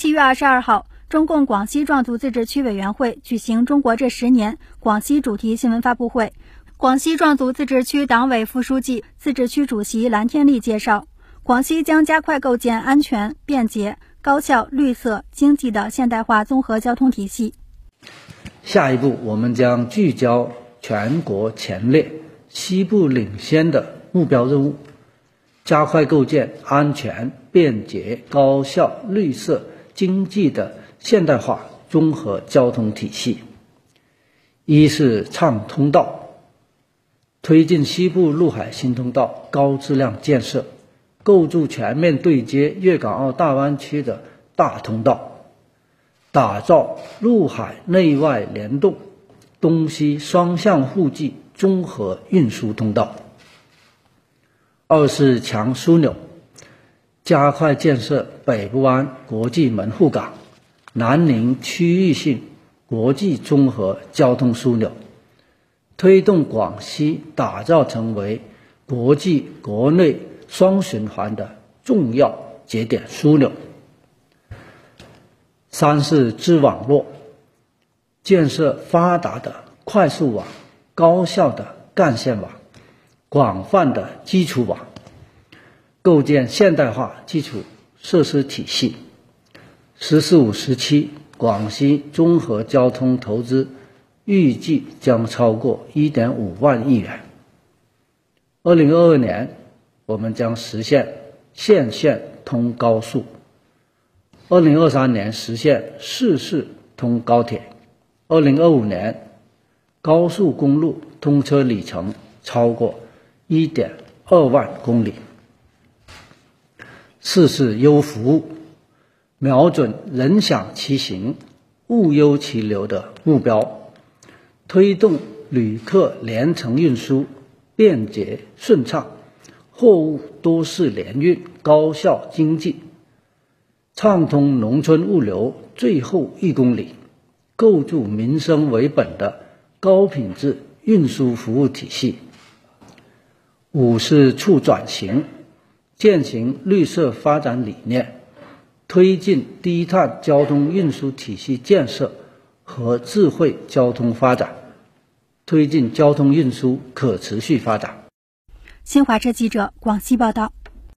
七月二十二号，中共广西壮族自治区委员会举行“中国这十年”广西主题新闻发布会。广西壮族自治区党委副书记、自治区主席蓝天丽介绍，广西将加快构建安全、便捷、高效、绿色、经济的现代化综合交通体系。下一步，我们将聚焦全国前列、西部领先的目标任务，加快构建安全、便捷、高效、绿色。经济的现代化综合交通体系，一是畅通道，推进西部陆海新通道高质量建设，构筑全面对接粤港澳大湾区的大通道，打造陆海内外联动、东西双向互济综合运输通道。二是强枢纽。加快建设北部湾国际门户港、南宁区域性国际综合交通枢纽，推动广西打造成为国际国内双循环的重要节点枢纽。三是支网络，建设发达的快速网、高效的干线网、广泛的基础网。构建现代化基础设施体系。“十四五”时期，广西综合交通投资预计将超过1.5万亿元。2022年，我们将实现县县通高速；2023年实现市市通高铁；2025年，高速公路通车里程超过1.2万公里。四是优服务，瞄准人享其行、物优其流的目标，推动旅客连程运输便捷顺畅，货物多式联运高效经济，畅通农村物流最后一公里，构筑民生为本的高品质运输服务体系。五是促转型。践行绿色发展理念，推进低碳交通运输体系建设和智慧交通发展，推进交通运输可持续发展。新华社记者广西报道。